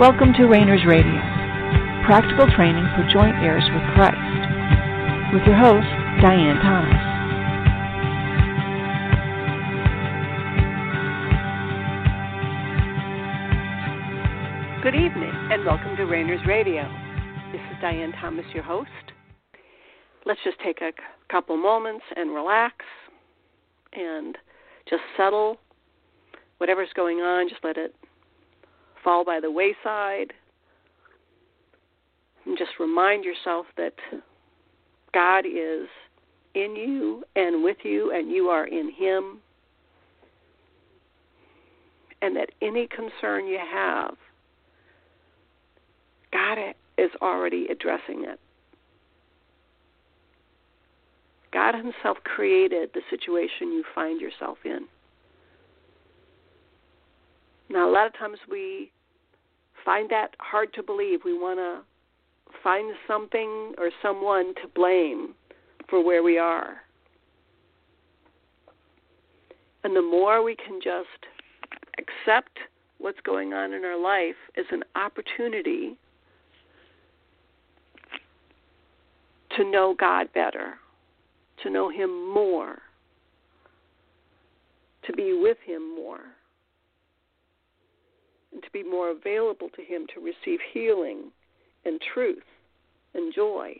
Welcome to Rainers Radio, practical training for joint heirs with Christ, with your host, Diane Thomas. Good evening, and welcome to Rainers Radio. This is Diane Thomas, your host. Let's just take a couple moments and relax and just settle whatever's going on, just let it fall by the wayside. And just remind yourself that God is in you and with you, and you are in Him. And that any concern you have, God is already addressing it. God Himself created the situation you find yourself in. Now, a lot of times we find that hard to believe. We want to find something or someone to blame for where we are. And the more we can just accept what's going on in our life as an opportunity to know God better, to know Him more, to be with Him more to be more available to Him to receive healing and truth and joy.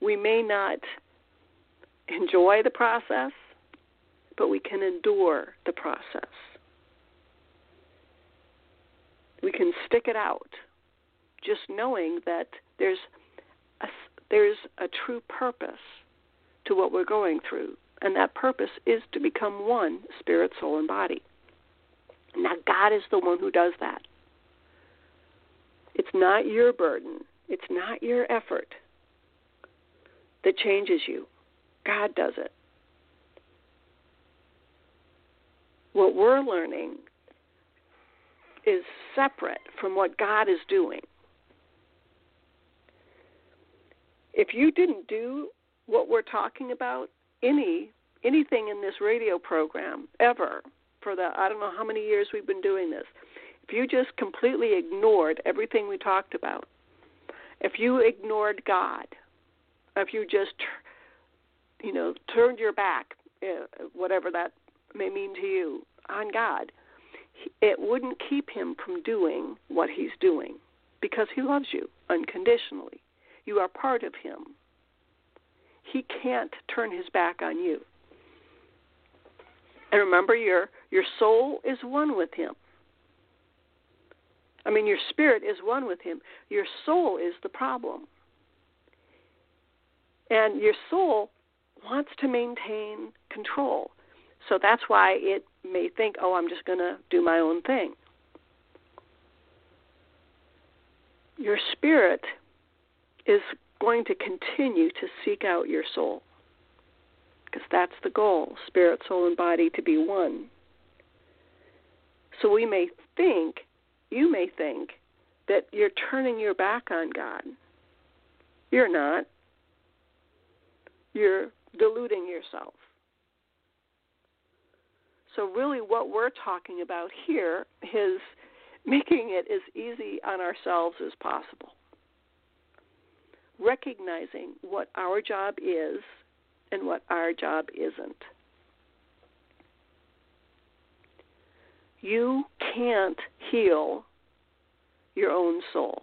We may not enjoy the process, but we can endure the process. We can stick it out, just knowing that there's a, there's a true purpose to what we're going through and that purpose is to become one spirit, soul, and body. Now, God is the one who does that. It's not your burden, it's not your effort that changes you. God does it. What we're learning is separate from what God is doing. If you didn't do what we're talking about, any anything in this radio program ever for the I don't know how many years we've been doing this. If you just completely ignored everything we talked about, if you ignored God, if you just you know turned your back, uh, whatever that may mean to you, on God, it wouldn't keep him from doing what he's doing because he loves you unconditionally. You are part of him. He can't turn his back on you. And remember your your soul is one with him. I mean your spirit is one with him. Your soul is the problem. And your soul wants to maintain control. So that's why it may think, "Oh, I'm just going to do my own thing." Your spirit is going to continue to seek out your soul. Because that's the goal spirit, soul, and body to be one. So we may think, you may think, that you're turning your back on God. You're not. You're deluding yourself. So, really, what we're talking about here is making it as easy on ourselves as possible recognizing what our job is and what our job isn't. You can't heal your own soul.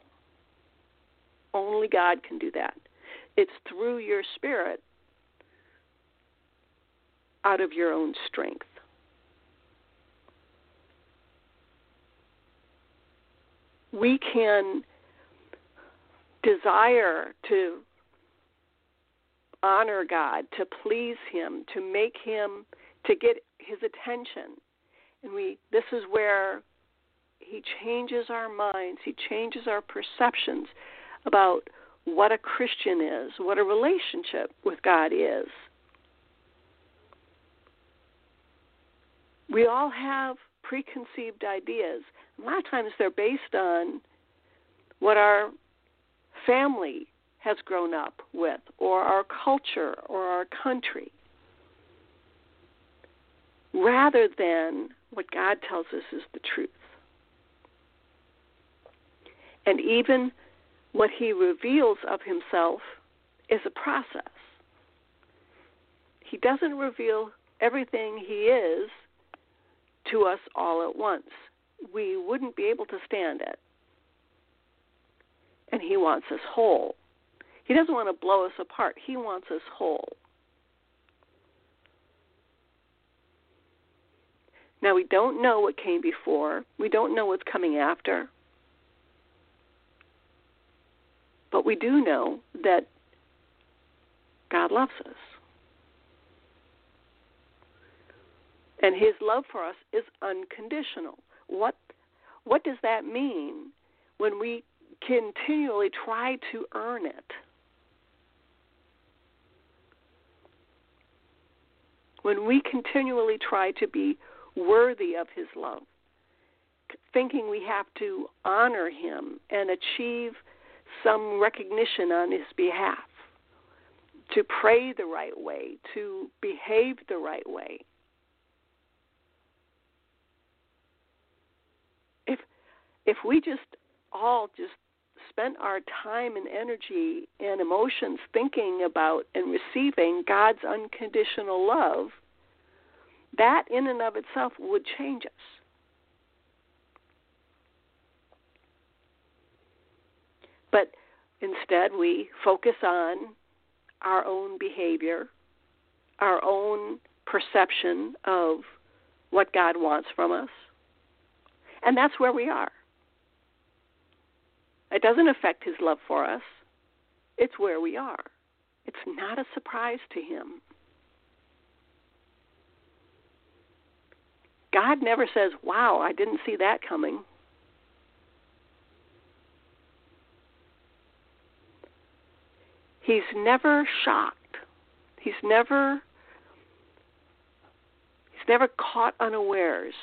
Only God can do that. It's through your spirit out of your own strength. We can desire to honor God, to please him, to make him to get his attention. And we this is where he changes our minds, he changes our perceptions about what a Christian is, what a relationship with God is. We all have preconceived ideas. A lot of times they're based on what our family has grown up with, or our culture, or our country. rather than what God tells us is the truth. And even what he reveals of himself is a process. He doesn't reveal everything he is to us all at once. We wouldn't be able to stand it. And he wants us whole. He doesn't want to blow us apart, he wants us whole. Now, we don't know what came before, we don't know what's coming after. But we do know that God loves us. And his love for us is unconditional. What what does that mean when we continually try to earn it? When we continually try to be worthy of his love, thinking we have to honor him and achieve some recognition on his behalf, to pray the right way, to behave the right way. If if we just all just spent our time and energy and emotions thinking about and receiving God's unconditional love, that in and of itself would change us. But instead, we focus on our own behavior, our own perception of what God wants from us. And that's where we are. It doesn't affect his love for us, it's where we are. It's not a surprise to him. God never says, Wow, I didn't see that coming. He's never shocked. He's never he's never caught unawares.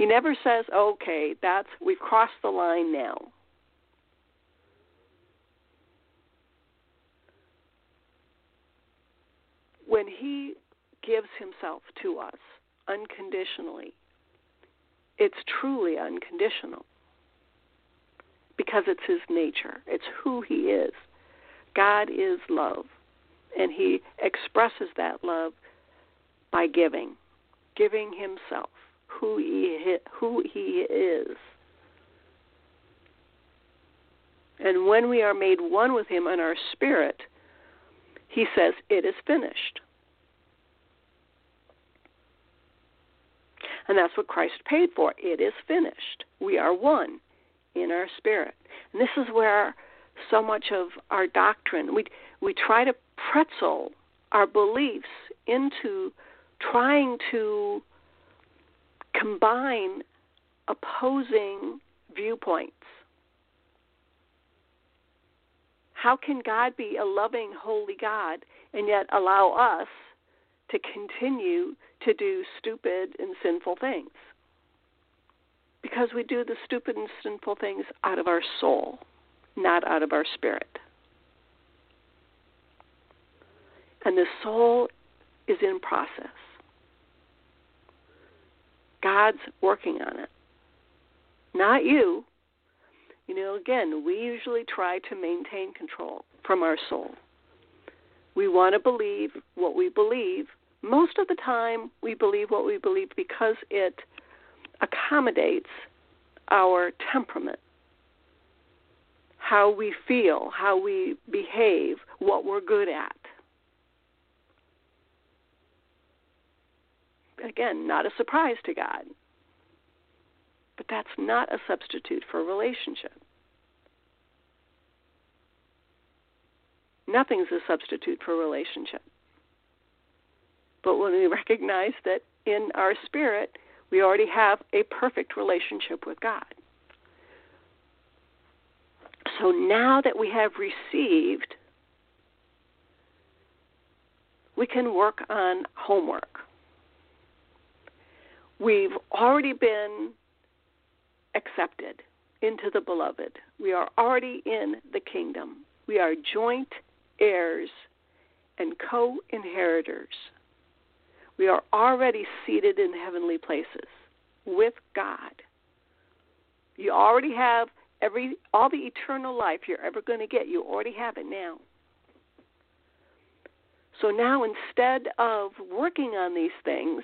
He never says, "Okay, that's we've crossed the line now." When he gives himself to us unconditionally, it's truly unconditional because it's his nature, it's who he is. God is love, and he expresses that love by giving, giving himself, who he who he is. And when we are made one with him in our spirit, he says, It is finished. And that's what Christ paid for. It is finished. We are one in our spirit. And this is where so much of our doctrine we we try to pretzel our beliefs into trying to combine opposing viewpoints. How can God be a loving, holy God and yet allow us to continue to do stupid and sinful things? Because we do the stupid and sinful things out of our soul, not out of our spirit. And the soul is in process. God's working on it. Not you. You know, again, we usually try to maintain control from our soul. We want to believe what we believe. Most of the time, we believe what we believe because it accommodates our temperament, how we feel, how we behave, what we're good at. Again, not a surprise to God. But that's not a substitute for a relationship. Nothing's a substitute for a relationship. But when we recognize that in our spirit, we already have a perfect relationship with God. So now that we have received, we can work on homework. We've already been accepted into the beloved. We are already in the kingdom. We are joint heirs and co inheritors We are already seated in heavenly places with God. You already have every all the eternal life you're ever going to get. You already have it now. So now instead of working on these things,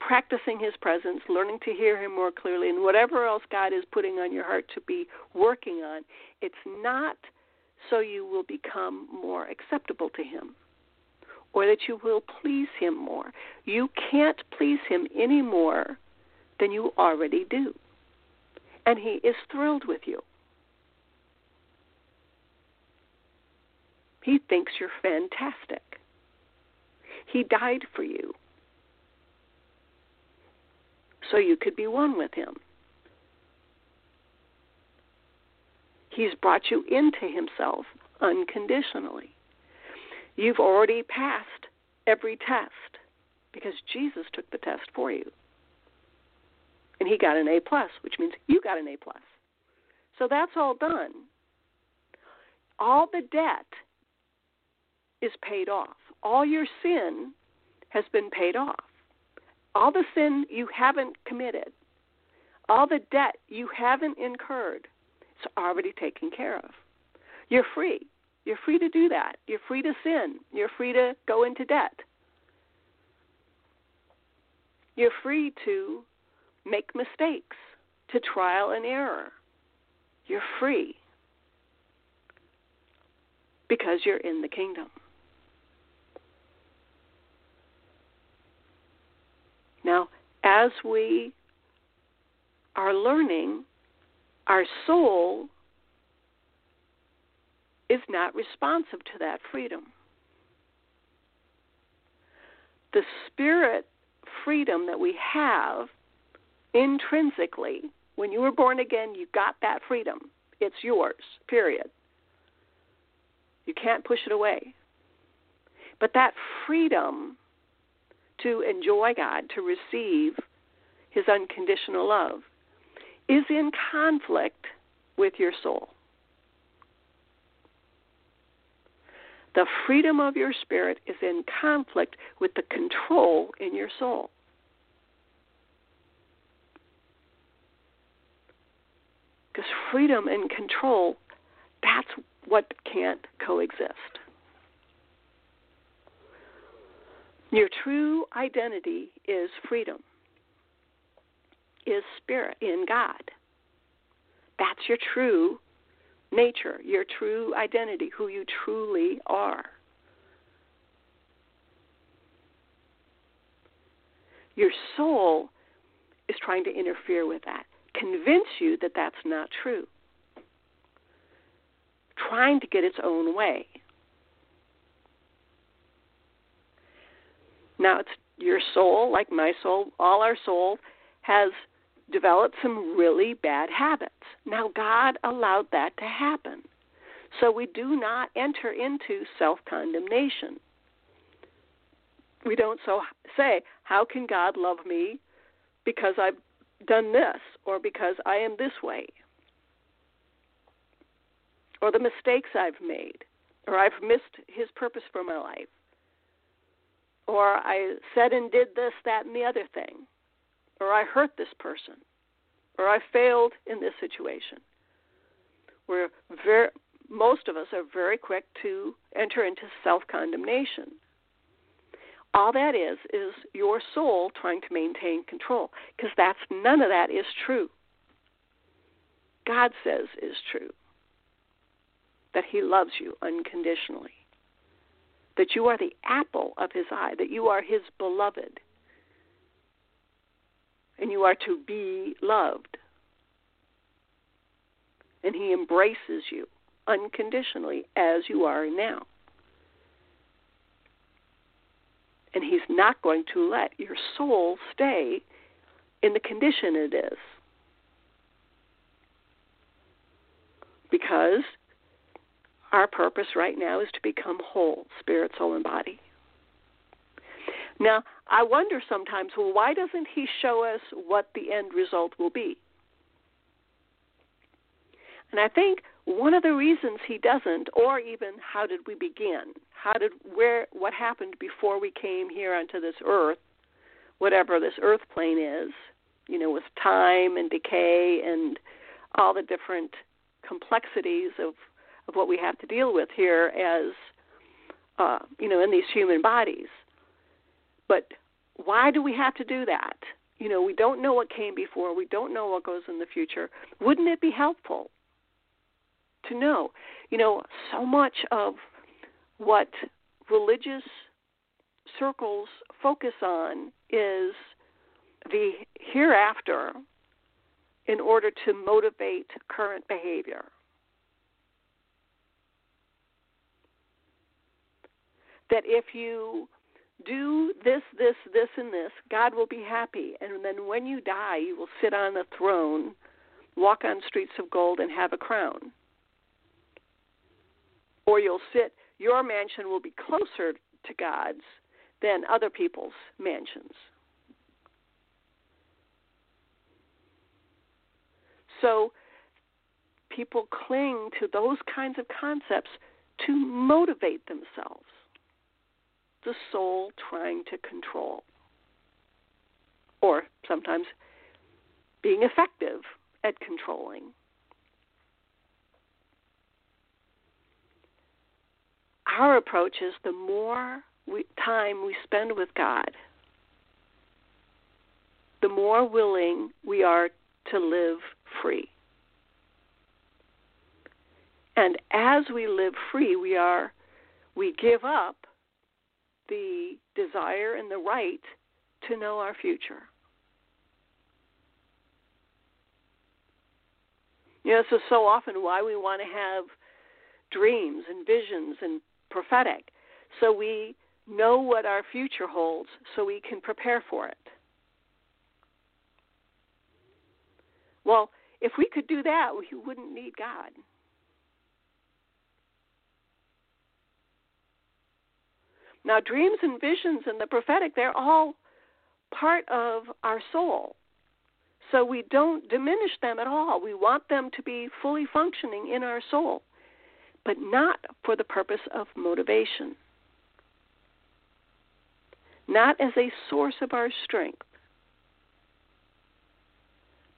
practicing his presence, learning to hear him more clearly, and whatever else God is putting on your heart to be working on, it's not so you will become more acceptable to him or that you will please him more. You can't please him any more than you already do. And he is thrilled with you. He thinks you're fantastic. He died for you so you could be one with him. He's brought you into himself unconditionally. You've already passed every test because Jesus took the test for you. And he got an A plus, which means you got an A plus. So that's all done. All the debt is paid off. All your sin has been paid off. All the sin you haven't committed, all the debt you haven't incurred, it's already taken care of. You're free. You're free to do that. You're free to sin. You're free to go into debt. You're free to make mistakes, to trial and error. You're free because you're in the kingdom. Now, as we are learning, our soul is not responsive to that freedom. The spirit freedom that we have intrinsically, when you were born again, you got that freedom. It's yours, period. You can't push it away. But that freedom to enjoy God, to receive His unconditional love, is in conflict with your soul. The freedom of your spirit is in conflict with the control in your soul. Because freedom and control, that's what can't coexist. Your true identity is freedom, is spirit in God. That's your true nature, your true identity, who you truly are. Your soul is trying to interfere with that, convince you that that's not true, trying to get its own way. Now, it's your soul, like my soul, all our soul, has developed some really bad habits. Now, God allowed that to happen. So we do not enter into self condemnation. We don't so say, How can God love me because I've done this or because I am this way? Or the mistakes I've made, or I've missed his purpose for my life, or I said and did this, that, and the other thing or I hurt this person, or I failed in this situation. We're very, most of us are very quick to enter into self condemnation. All that is is your soul trying to maintain control, because that's none of that is true. God says is true that He loves you unconditionally, that you are the apple of His eye, that you are His beloved and you are to be loved. And He embraces you unconditionally as you are now. And He's not going to let your soul stay in the condition it is. Because our purpose right now is to become whole, spirit, soul, and body. Now, I wonder sometimes, well, why doesn't he show us what the end result will be? And I think one of the reasons he doesn't, or even how did we begin? How did where what happened before we came here onto this earth, whatever this earth plane is, you know, with time and decay and all the different complexities of of what we have to deal with here as uh, you know in these human bodies. But why do we have to do that? You know, we don't know what came before. We don't know what goes in the future. Wouldn't it be helpful to know? You know, so much of what religious circles focus on is the hereafter in order to motivate current behavior. That if you do this, this, this, and this, God will be happy. And then when you die, you will sit on a throne, walk on streets of gold, and have a crown. Or you'll sit, your mansion will be closer to God's than other people's mansions. So people cling to those kinds of concepts to motivate themselves. The soul trying to control, or sometimes being effective at controlling. Our approach is the more we, time we spend with God, the more willing we are to live free. And as we live free, we are we give up the desire and the right to know our future. You know, is so often why we want to have dreams and visions and prophetic. So we know what our future holds so we can prepare for it. Well, if we could do that, we wouldn't need God. Now, dreams and visions and the prophetic, they're all part of our soul. So we don't diminish them at all. We want them to be fully functioning in our soul, but not for the purpose of motivation, not as a source of our strength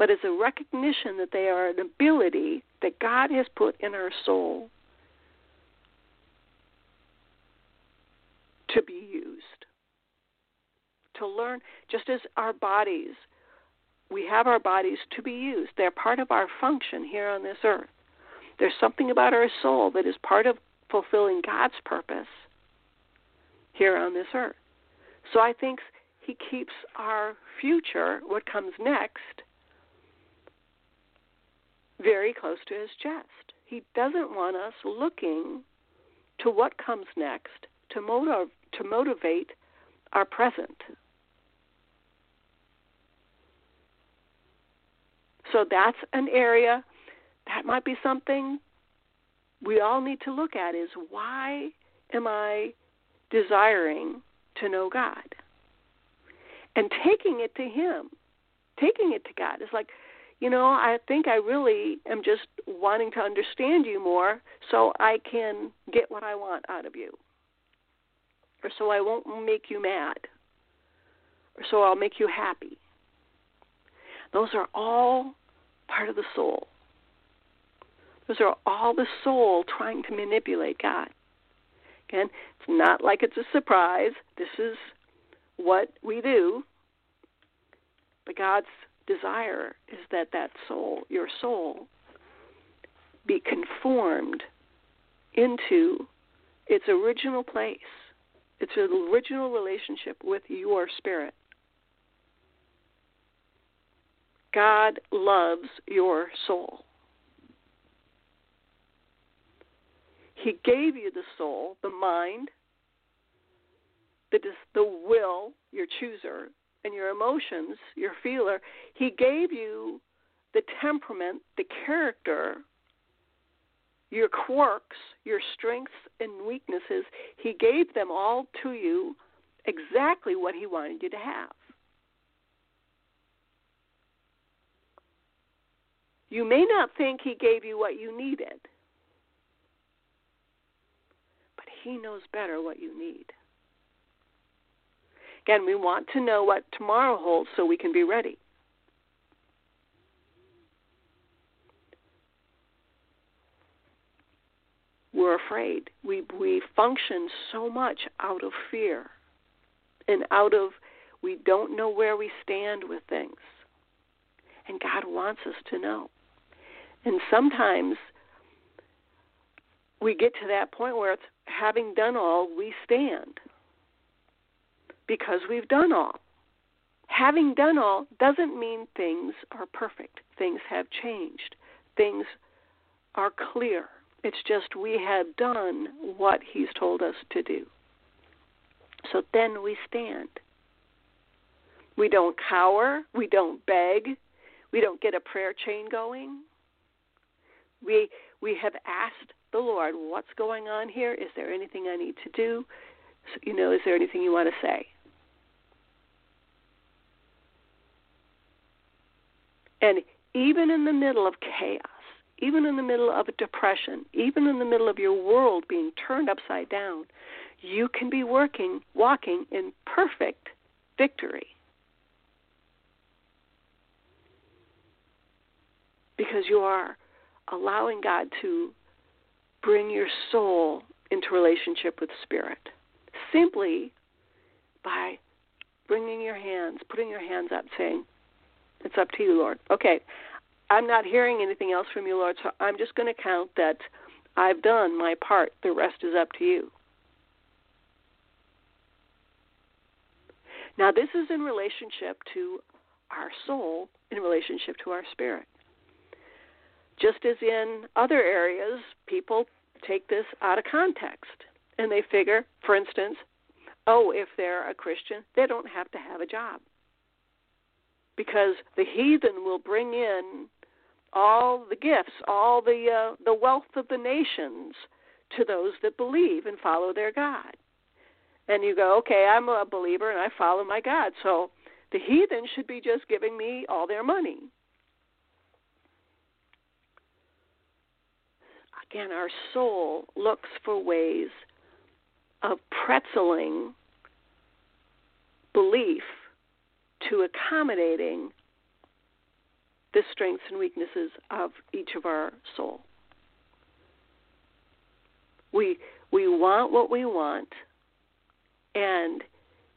but as a recognition that they are an ability that God has put in our soul to be used. To learn, just as our bodies, we have our bodies to be used. They're part of our function here on this earth. There's something about our soul that is part of fulfilling God's purpose here on this earth. So I think He keeps our future, what comes next, very close to his chest. He doesn't want us looking to what comes next to motiv- to motivate our present. So that's an area that might be something we all need to look at is why am I desiring to know God? And taking it to him, taking it to God is like you know, I think I really am just wanting to understand you more so I can get what I want out of you. Or so I won't make you mad. Or so I'll make you happy. Those are all part of the soul. Those are all the soul trying to manipulate God. Again, it's not like it's a surprise. This is what we do. But God's desire is that that soul, your soul, be conformed into its original place, its an original relationship with your spirit. God loves your soul. He gave you the soul, the mind, the, the will, your chooser, and your emotions, your feeler, he gave you the temperament, the character, your quirks, your strengths and weaknesses. He gave them all to you exactly what he wanted you to have. You may not think He gave you what you needed, but He knows better what you need. Again, we want to know what tomorrow holds so we can be ready. We're afraid. We we function so much out of fear and out of we don't know where we stand with things. And God wants us to know. And sometimes we get to that point where it's having done all, we stand because we've done all. Having done all doesn't mean things are perfect. Things have changed. Things are clear. It's just we have done what He's told us to do. So then we stand. We don't cower. We don't beg. We don't get a prayer chain going. We we have asked the Lord, "What's going on here? Is there anything I need to do? You know, is there anything you want to say?" And even in the middle of chaos, even in the middle of a depression, even in the middle of your world being turned upside down, you can be working, walking in perfect victory. Because you are allowing God to bring your soul into relationship with Spirit simply by bringing your hands, putting your hands up, saying, It's up to you, Lord. Okay, I'm not hearing anything else from you, Lord, so I'm just going to count that I've done my part. The rest is up to you. Now, this is in relationship to our soul, in relationship to our spirit. Just as in other areas, people take this out of context and they figure, for instance, oh, if they're a Christian, they don't have to have a job. Because the heathen will bring in all the gifts, all the uh, the wealth of the nations to those that believe and follow their God and you go, okay, I'm a believer and I follow my God. So the heathen should be just giving me all their money. Again, our soul looks for ways of pretzeling belief to accommodating the strengths and weaknesses of each of our soul. We we want what we want and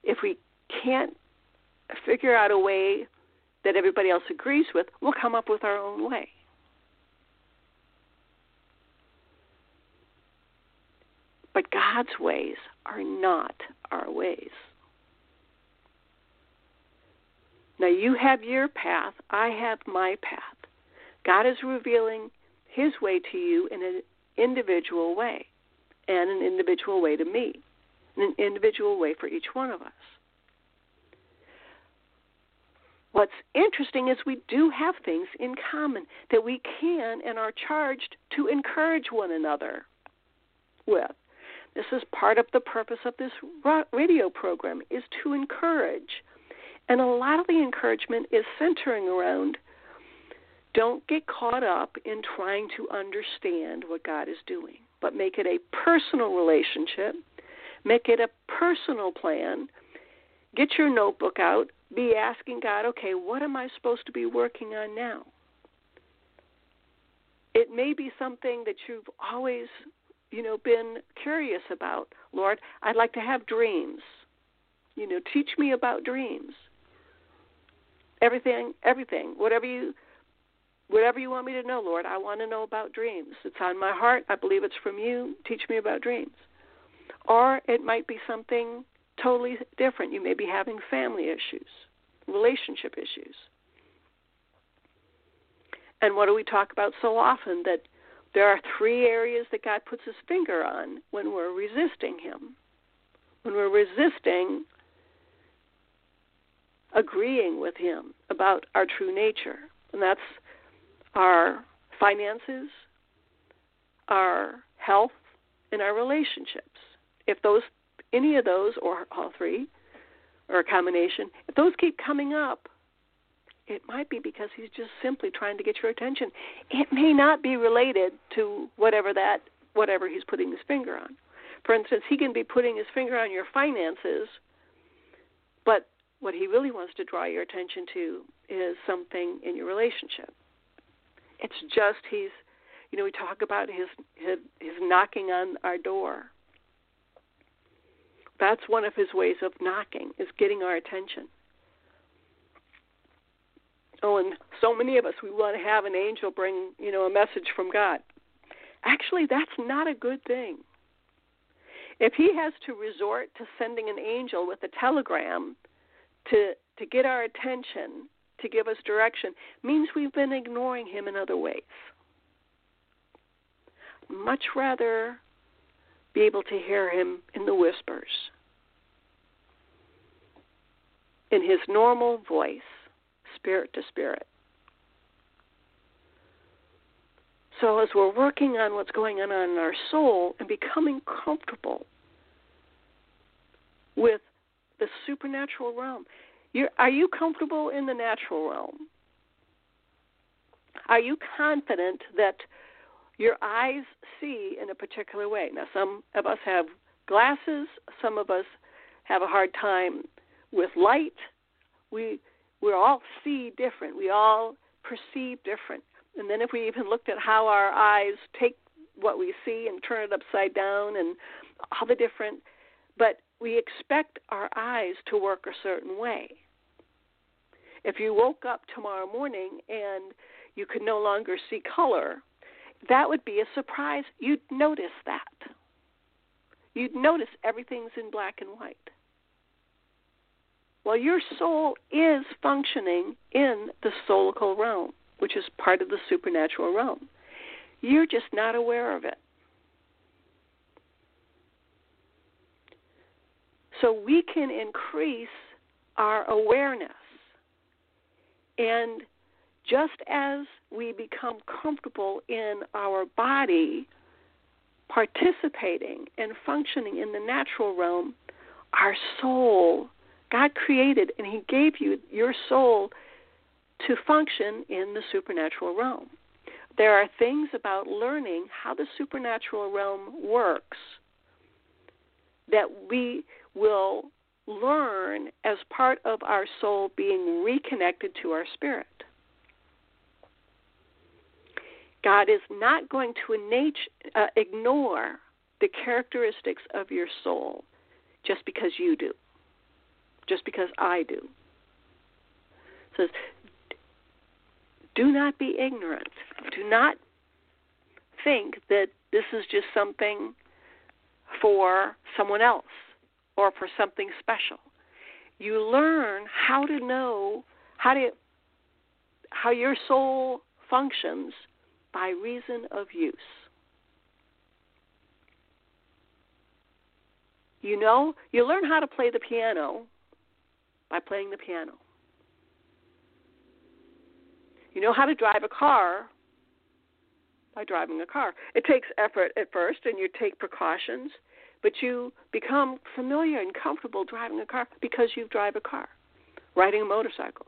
if we can't figure out a way that everybody else agrees with, we'll come up with our own way. But God's ways are not our ways. Now, you have your path, I have my path. God is revealing His way to you in an individual way and an individual way to me in an individual way for each one of us. What's interesting is we do have things in common that we can and are charged to encourage one another with. This is part of the purpose of this radio program is to encourage. And a lot of the encouragement is centering around don't get caught up in trying to understand what God is doing, but make it a personal relationship Make it a personal plan. Get your notebook out. Be asking God, okay, what am I supposed to be working on now? It may be something that you've always, you know, been curious about. Lord, I'd like to have dreams. You know, teach me about dreams. Everything, everything, whatever you whatever you want me to know, Lord, I want to know about dreams. It's on my heart. I believe it's from you. Teach me about dreams. Or it might be something totally different. You may be having family issues, relationship issues. And what do we talk about so often? That there are three areas that God puts his finger on when we're resisting him. When we're resisting agreeing with him about our true nature. And that's our finances, our health, and our relationships if those any of those or all three or a combination, if those keep coming up, it might be because he's just simply trying to get your attention. It may not be related to whatever that whatever he's putting his finger on. For instance, he can be putting his finger on your finances, but what he really wants to draw your attention to is something in your relationship. It's just he's you know, we talk about his his, his knocking on our door. That's one of his ways of knocking, is getting our attention. Oh, and so many of us, we want to have an angel bring, you know, a message from God. Actually, that's not a good thing. If he has to resort to sending an angel with a telegram to to get our attention, to give us direction, means we've been ignoring him in other ways. Much rather be able to hear him in the whispers, in his normal voice spirit to spirit. So, as we're working on what's going on in our soul and becoming comfortable with the supernatural realm, you're, are you comfortable in the natural realm? Are you confident that your eyes see in a particular way? Now, some of us have glasses, some of us have a hard time with light. We we all see different. We all perceive different. And then if we even looked at how our eyes take what we see and turn it upside down and all the different but we expect our eyes to work a certain way. If you woke up tomorrow morning and you could no longer see color, that would be a surprise. You'd notice that. You'd notice everything's in black and white. Well, your soul is functioning in the soulical realm, which is part of the supernatural realm. You're just not aware of it. So we can increase our awareness. And just as we become comfortable in our body participating and functioning in the natural realm, our soul God created and He gave you your soul to function in the supernatural realm. There are things about learning how the supernatural realm works that we will learn as part of our soul being reconnected to our spirit. God is not going to uh, ignore the characteristics of your soul just because you do just because I do. It says, do not be ignorant. Do not think that this is just something for someone else or for something special. You learn how to know how to how your soul functions by reason of use. You know, you learn how to play the piano by playing the piano. You know how to drive a car by driving a car. It takes effort at first and you take precautions, but you become familiar and comfortable driving a car because you drive a car, riding a motorcycle.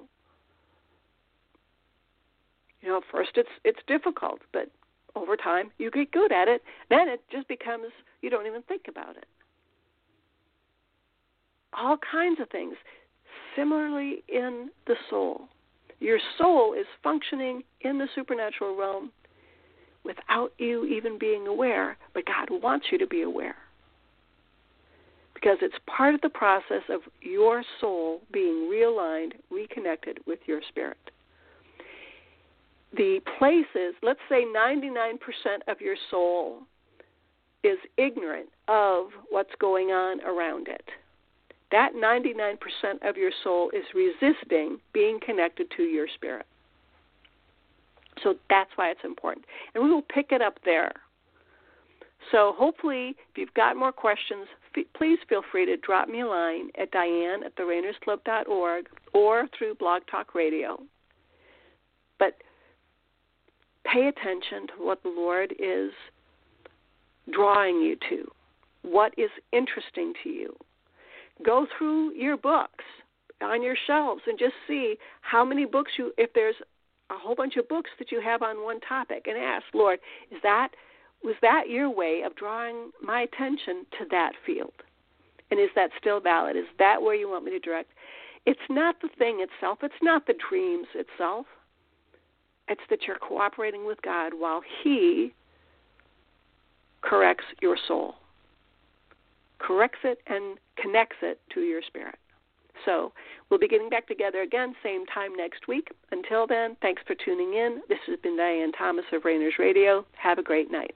You know, first it's it's difficult, but over time you get good at it. Then it just becomes you don't even think about it. All kinds of things. Similarly, in the soul, your soul is functioning in the supernatural realm without you even being aware, but God wants you to be aware. Because it's part of the process of your soul being realigned, reconnected with your spirit. The places, let's say 99% of your soul is ignorant of what's going on around it that 99% of your soul is resisting being connected to your spirit. So that's why it's important. And we will pick it up there. So hopefully, if you've got more questions, please feel free to drop me a line at diane at therainersclub.org or through Blog Talk Radio. But pay attention to what the Lord is drawing you to, what is interesting to you go through your books. on your shelves and just see how many books you if there's a whole bunch of books that you have on one topic and ask, Lord, is that was that your way of drawing my attention to that field? And is that still valid? Is that where you want me to direct? It's not the thing itself, it's not the dreams itself. It's that you're cooperating with God while He corrects your soul, corrects it and connects it to your spirit. So we'll be getting back together again, same time next week. Until then, thanks for tuning in. This has been Diane Thomas of Rainers Radio. Have a great night.